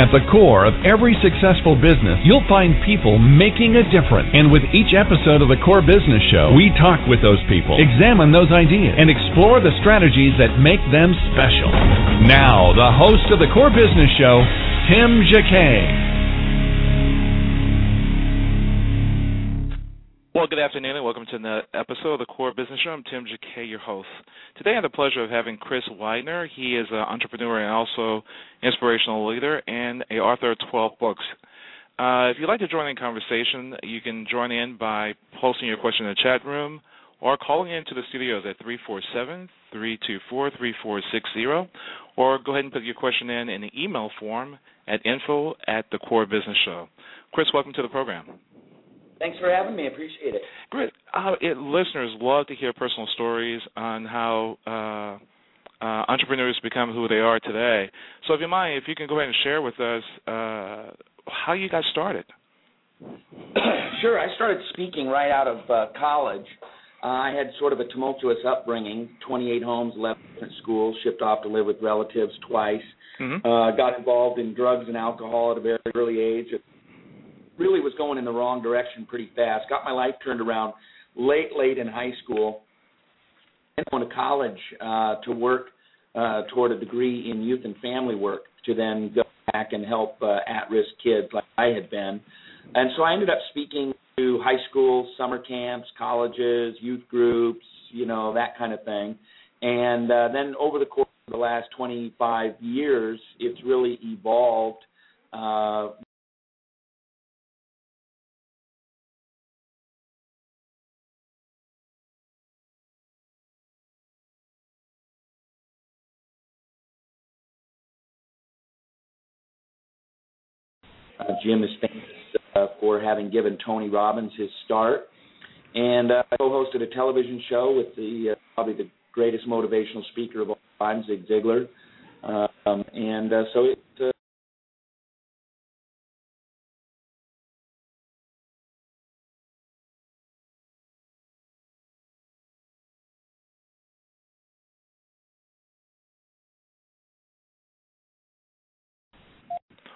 At the core of every successful business, you'll find people making a difference. And with each episode of the Core Business Show, we talk with those people, examine those ideas, and explore the strategies that make them special. Now, the host of the Core Business Show, Tim Jacquet. Well, good afternoon and welcome to another episode of the Core Business Show. I'm Tim Jacquet, your host. Today I have the pleasure of having Chris Widener. He is an entrepreneur and also inspirational leader and a author of 12 books. Uh, if you'd like to join in conversation, you can join in by posting your question in the chat room or calling into the studios at 347-324-3460 or go ahead and put your question in in the email form at info at the Core Business Show. Chris, welcome to the program. Thanks for having me. I appreciate it. Great. Uh, it, listeners love to hear personal stories on how uh, uh, entrepreneurs become who they are today. So, if you mind, if you can go ahead and share with us uh, how you got started. sure. I started speaking right out of uh, college. Uh, I had sort of a tumultuous upbringing 28 homes, 11 different schools, shipped off to live with relatives twice. Mm-hmm. got involved in drugs and alcohol at a very early age really was going in the wrong direction pretty fast. Got my life turned around late, late in high school, and went to college uh, to work uh, toward a degree in youth and family work to then go back and help uh, at-risk kids like I had been. And so I ended up speaking to high schools, summer camps, colleges, youth groups, you know, that kind of thing. And uh, then over the course of the last 25 years, it's really evolved uh, Uh, Jim is famous uh, for having given Tony Robbins his start, and uh, co-hosted a television show with the uh, probably the greatest motivational speaker of all time, Zig Ziglar, um, and uh, so it. Uh,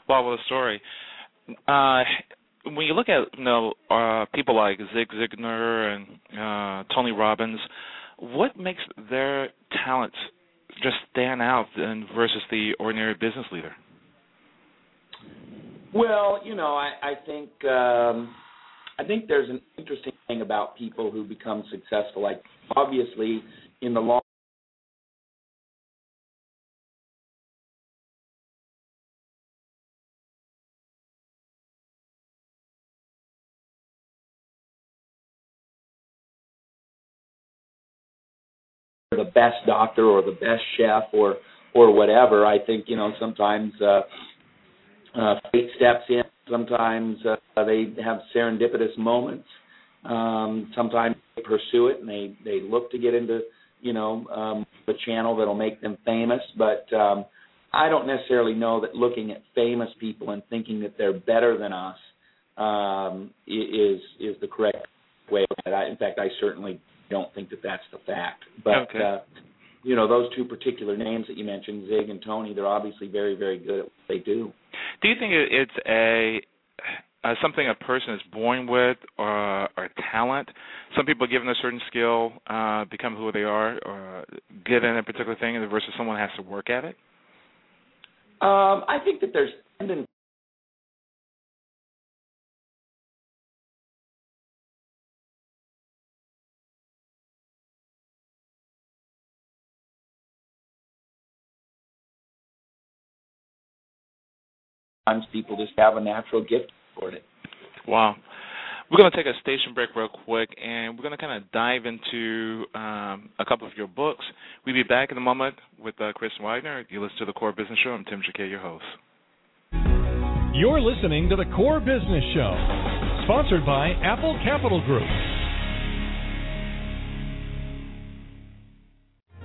Well, with a story. Uh, when you look at you know uh, people like Zig Ziglar and uh, Tony Robbins, what makes their talents just stand out than versus the ordinary business leader? Well, you know, I, I think um, I think there's an interesting thing about people who become successful. Like obviously, in the long the best doctor or the best chef or or whatever. I think you know sometimes uh, uh, fate steps in. Sometimes uh, they have serendipitous moments. Um, sometimes they pursue it and they they look to get into you know um, the channel that'll make them famous. But um, I don't necessarily know that looking at famous people and thinking that they're better than us um, is is the correct way. I, in fact, I certainly don't think that that's the fact. But okay. uh, you know, those two particular names that you mentioned, Zig and Tony, they're obviously very, very good at what they do. Do you think it's a uh, something a person is born with or, or talent? Some people, given a certain skill, uh, become who they are, or given a particular thing, versus someone has to work at it. Um, I think that there's tendency sometimes people just have a natural gift for it. Wow. We're going to take a station break real quick, and we're going to kind of dive into um, a couple of your books. We'll be back in a moment with uh, Chris Widener. You listen to the Core Business Show. I'm Tim Jacquet, your host. You're listening to the Core Business Show, sponsored by Apple Capital Group.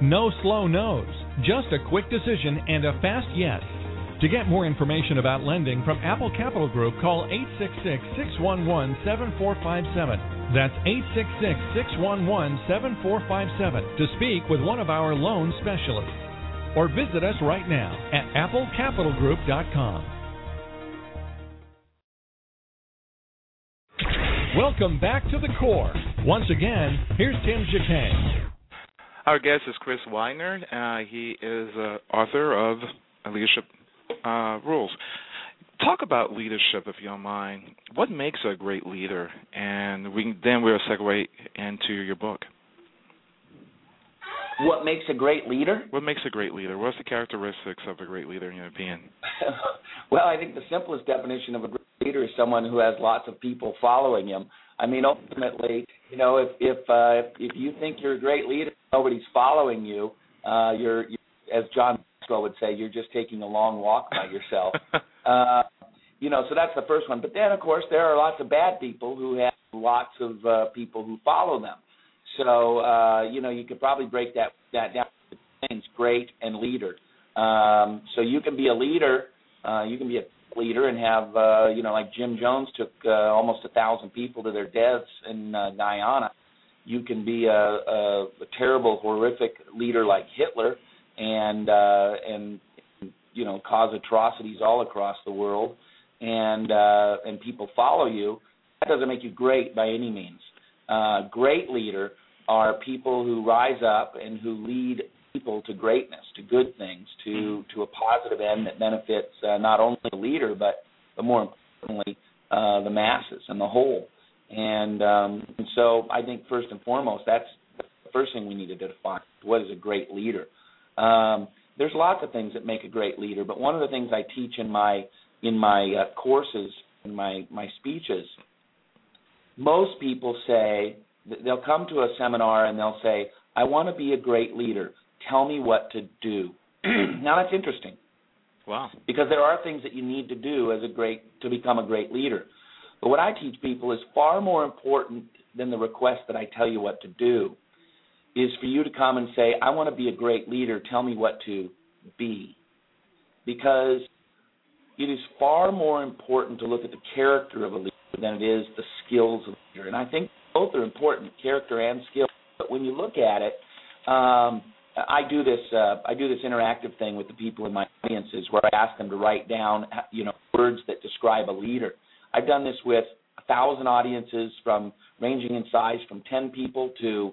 No slow no's, just a quick decision and a fast yes. To get more information about lending from Apple Capital Group, call 866 611 7457. That's 866 611 7457 to speak with one of our loan specialists. Or visit us right now at applecapitalgroup.com. Welcome back to the core. Once again, here's Tim Jacquet. Our guest is Chris Widener. Uh, he is uh, author of Leadership uh, Rules. Talk about leadership, if you don't mind. What makes a great leader? And we then we'll segue into your book. What makes a great leader? What makes a great leader? What's the characteristics of a great leader in your opinion? well, I think the simplest definition of a great leader is someone who has lots of people following him. I mean, ultimately, you know, if if uh, if you think you're a great leader, nobody's following you. Uh, you're, you, as John Maxwell would say, you're just taking a long walk by yourself. uh, you know, so that's the first one. But then, of course, there are lots of bad people who have lots of uh, people who follow them. So, uh, you know, you could probably break that that down things: great and leader. Um, so you can be a leader. Uh, you can be a leader and have, uh, you know, like Jim Jones took uh, almost a thousand people to their deaths in uh, Guyana you can be a, a, a terrible, horrific leader like Hitler, and uh, and you know cause atrocities all across the world, and uh, and people follow you. That doesn't make you great by any means. Uh, great leader are people who rise up and who lead people to greatness, to good things, to to a positive end that benefits uh, not only the leader but but more importantly uh, the masses and the whole. And, um, and so I think first and foremost, that's the first thing we need to define. What is a great leader? Um, there's lots of things that make a great leader, but one of the things I teach in my in my uh, courses, in my my speeches, most people say they'll come to a seminar and they'll say, "I want to be a great leader. Tell me what to do." now that's interesting. Wow. Because there are things that you need to do as a great to become a great leader. But what I teach people is far more important than the request that I tell you what to do is for you to come and say, I want to be a great leader. Tell me what to be. Because it is far more important to look at the character of a leader than it is the skills of a leader. And I think both are important, character and skill. But when you look at it, um, I do this uh, I do this interactive thing with the people in my audiences where I ask them to write down you know words that describe a leader. I've done this with a thousand audiences from ranging in size from 10 people to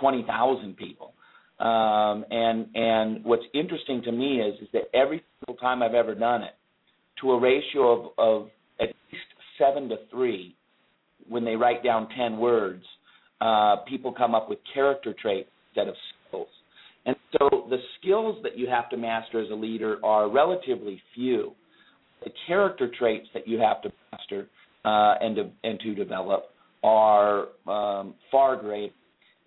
20,000 people. Um, and and what's interesting to me is is that every single time I've ever done it, to a ratio of, of at least seven to three, when they write down 10 words, uh, people come up with character traits instead of. And so the skills that you have to master as a leader are relatively few the character traits that you have to master uh, and to and to develop are um, far greater.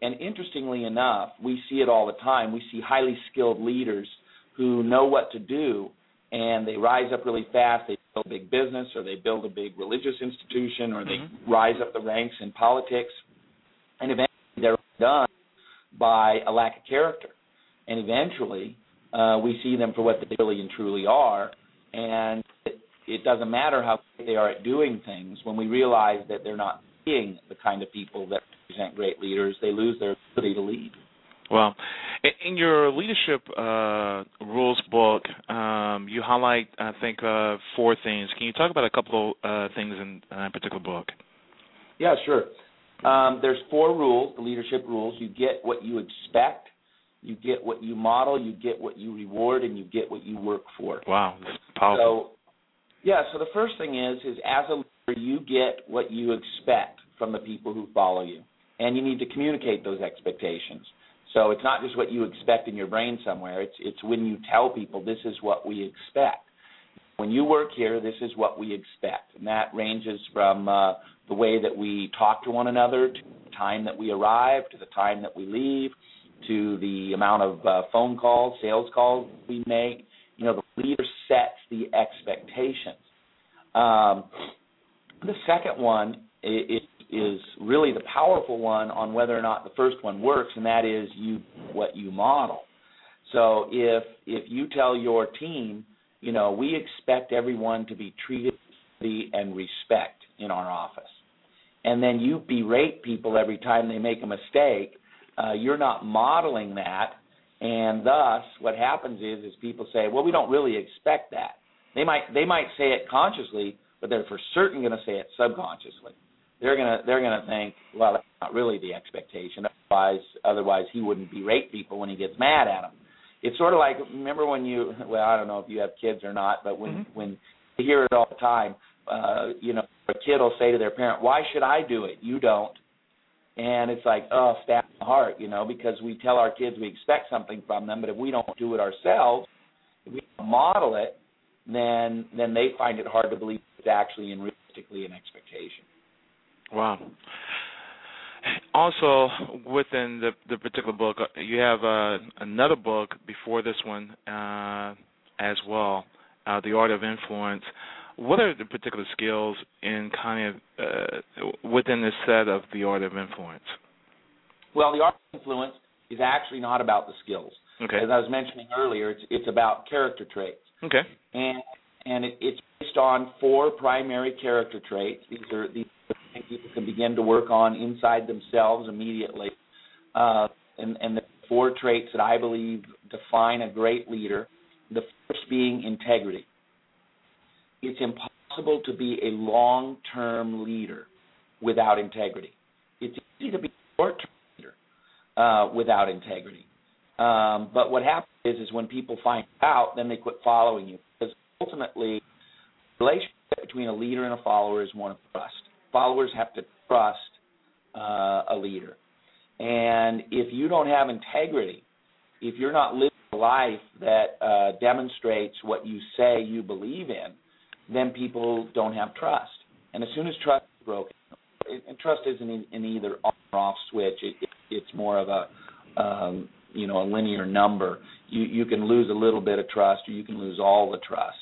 And interestingly enough, we see it all the time. We see highly skilled leaders who know what to do, and they rise up really fast. They build a big business, or they build a big religious institution, or they mm-hmm. rise up the ranks in politics, and eventually they're done by a lack of character. And eventually, uh, we see them for what they really and truly are, and it, it doesn't matter how they are at doing things. When we realize that they're not being the kind of people that represent great leaders, they lose their ability to lead. Well, in your leadership uh, rules book, um, you highlight, I think, uh, four things. Can you talk about a couple of uh, things in a particular book? Yeah, sure. Um, there's four rules, the leadership rules. You get what you expect, you get what you model, you get what you reward, and you get what you work for. Wow, powerful. So, yeah. So the first thing is, is as a leader, you get what you expect from the people who follow you, and you need to communicate those expectations. So it's not just what you expect in your brain somewhere. It's it's when you tell people this is what we expect. when you work here, this is what we expect, and that ranges from uh, the way that we talk to one another, to the time that we arrive, to the time that we leave, to the amount of uh, phone calls, sales calls we make. You know, the leader sets the expectations. Um, the second one is, is really the powerful one on whether or not the first one works, and that is you what you model. So if if you tell your team, you know, we expect everyone to be treated and respect in our office, and then you berate people every time they make a mistake, uh, you're not modeling that, and thus what happens is is people say, well, we don't really expect that. They might they might say it consciously, but they're for certain going to say it subconsciously. They're gonna they're gonna think, well, that's not really the expectation. Otherwise, otherwise he wouldn't berate people when he gets mad at them. It's sort of like remember when you well I don't know if you have kids or not, but when mm-hmm. when you hear it all the time, uh, you know, a kid will say to their parent, "Why should I do it? You don't." And it's like, oh, the heart, you know, because we tell our kids we expect something from them, but if we don't do it ourselves, if we don't model it, then then they find it hard to believe it's actually and realistically an expectation. Wow. Also, within the the particular book, uh, you have uh, another book before this one uh, as well, uh, "The Art of Influence." What are the particular skills in kind of uh, within this set of the art of influence? Well, the art of influence is actually not about the skills. Okay. As I was mentioning earlier, it's it's about character traits. Okay. And and it, it's based on four primary character traits. These are these are people can begin to work on inside themselves immediately. Uh, and, and the four traits that I believe define a great leader. The first being integrity. It's impossible to be a long-term leader without integrity. It's easy to be short-term uh, without integrity. Um, but what happens is, is when people find out, then they quit following you because ultimately, the relationship between a leader and a follower is one of trust. Followers have to trust uh, a leader, and if you don't have integrity, if you're not living a life that uh, demonstrates what you say you believe in, then people don't have trust. And as soon as trust is broken, trust isn't an either on or off switch. It, it, it's more of a um, you know a linear number. You you can lose a little bit of trust, or you can lose all the trust.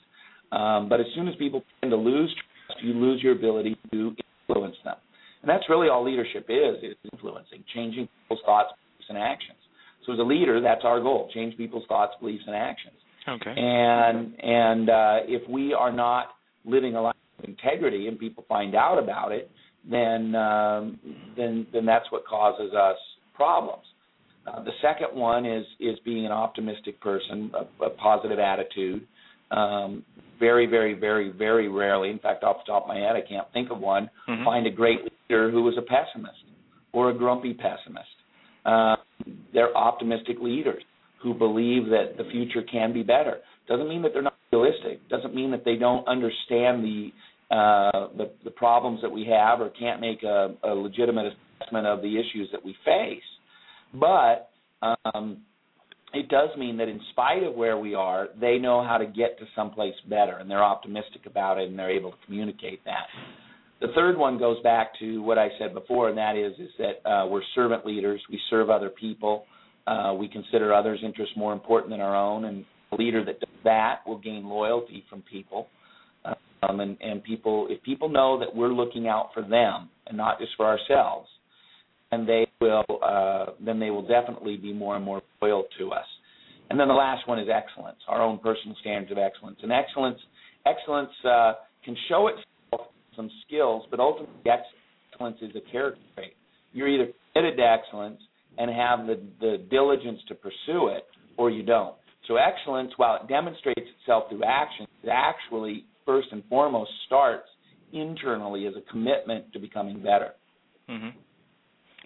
Um, but as soon as people begin to lose trust, you lose your ability to influence them. And that's really all leadership is, is influencing, changing people's thoughts, beliefs, and actions. So as a leader, that's our goal, change people's thoughts, beliefs, and actions. Okay. And and uh, if we are not living a life of integrity and people find out about it, then um, then then that's what causes us problems. Uh, the second one is is being an optimistic person, a, a positive attitude. Um, very, very, very, very rarely, in fact, off the top of my head, I can't think of one, mm-hmm. find a great leader who was a pessimist or a grumpy pessimist. Uh, they're optimistic leaders who believe that the future can be better. Doesn't mean that they're not realistic. Doesn't mean that they don't understand the uh, the, the problems that we have or can't make a, a legitimate assessment of the issues that we face. But um, it does mean that in spite of where we are, they know how to get to someplace better, and they're optimistic about it, and they're able to communicate that. The third one goes back to what I said before, and that is is that uh, we're servant leaders. We serve other people. Uh, we consider others' interests more important than our own, and a leader that does that will gain loyalty from people. Um, and, and people, if people know that we're looking out for them and not just for ourselves, and they will uh, then they will definitely be more and more loyal to us. And then the last one is excellence, our own personal standards of excellence. And excellence excellence uh, can show itself some skills, but ultimately excellence is a character trait. You're either committed to excellence and have the, the diligence to pursue it, or you don't. So excellence, while it demonstrates itself through action, it actually first and foremost starts internally as a commitment to becoming better. Mm-hmm.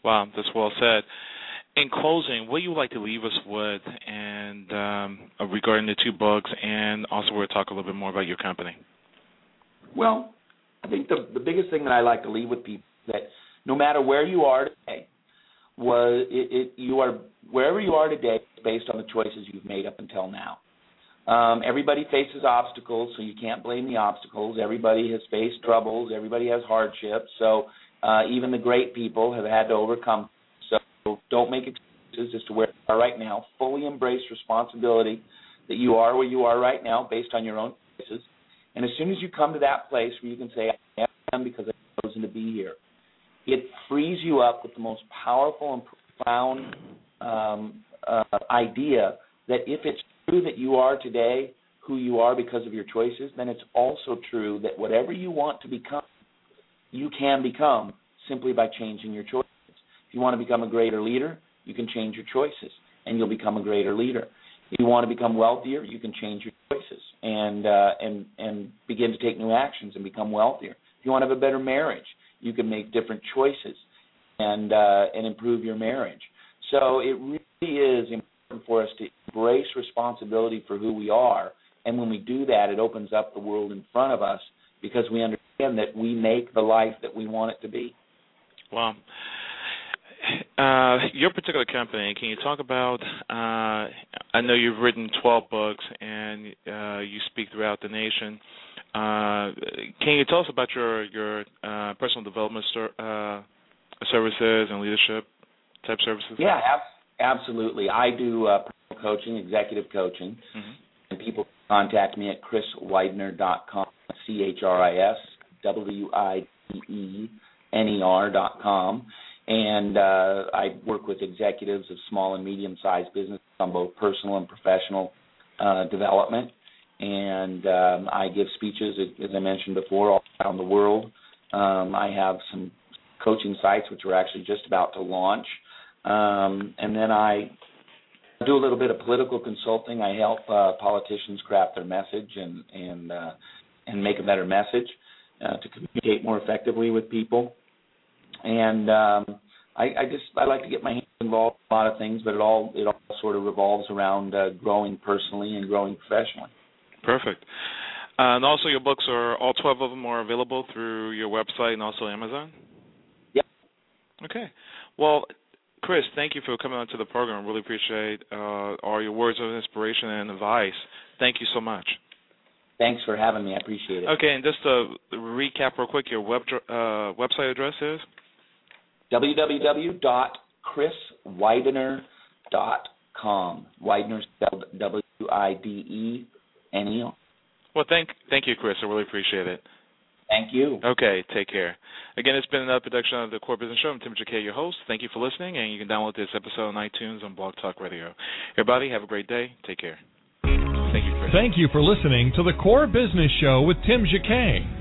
Wow, that's well said. In closing, what you would like to leave us with, and um, regarding the two books, and also we'll talk a little bit more about your company. Well, I think the the biggest thing that I like to leave with people is that no matter where you are today, was it, it you are wherever you are today based on the choices you've made up until now. Um, everybody faces obstacles, so you can't blame the obstacles. Everybody has faced troubles. Everybody has hardships. So uh, even the great people have had to overcome. So don't make excuses as to where you are right now. Fully embrace responsibility that you are where you are right now based on your own choices. And as soon as you come to that place where you can say, I am because I've chosen to be here, it frees you up with the most powerful and profound um, uh, idea that if it's true that you are today who you are because of your choices, then it's also true that whatever you want to become, you can become simply by changing your choices. If you want to become a greater leader, you can change your choices and you'll become a greater leader. If you want to become wealthier, you can change your choices and uh, and and begin to take new actions and become wealthier. If you want to have a better marriage, you can make different choices and uh, and improve your marriage. So it really is important for us to embrace responsibility for who we are, and when we do that, it opens up the world in front of us because we understand that we make the life that we want it to be. Wow. Uh, your particular company, can you talk about? Uh, I know you've written 12 books and uh, you speak throughout the nation. Uh, can you tell us about your your uh, personal development uh, services and leadership type services? Yeah, ab- absolutely. I do personal coaching, executive coaching, mm-hmm. and people contact me at chriswidener.com. C H R I S W I D E N E R dot com and uh, I work with executives of small and medium-sized businesses on both personal and professional uh, development. And um, I give speeches, as I mentioned before, all around the world. Um, I have some coaching sites which we're actually just about to launch, um, and then I do a little bit of political consulting. I help uh, politicians craft their message and and uh, and make a better message uh, to communicate more effectively with people and um, I, I just I like to get my hands involved in a lot of things, but it all it all sort of revolves around uh, growing personally and growing professionally. Perfect. Uh, and also, your books are all twelve of them are available through your website and also Amazon. Yep. Okay. Well, Chris, thank you for coming on to the program. Really appreciate uh, all your words of inspiration and advice. Thank you so much. Thanks for having me. I appreciate it. Okay, and just to recap real quick, your web uh, website address is www.chriswidener.com. Widener spelled W I D E N E. Well, thank thank you, Chris. I really appreciate it. Thank you. Okay, take care. Again, it's been another production of the Core Business Show. I'm Tim Jacquet, your host. Thank you for listening, and you can download this episode on iTunes and Blog Talk Radio. Everybody, have a great day. Take care. Thank you, Chris. Thank you for listening to the Core Business Show with Tim Jacquet.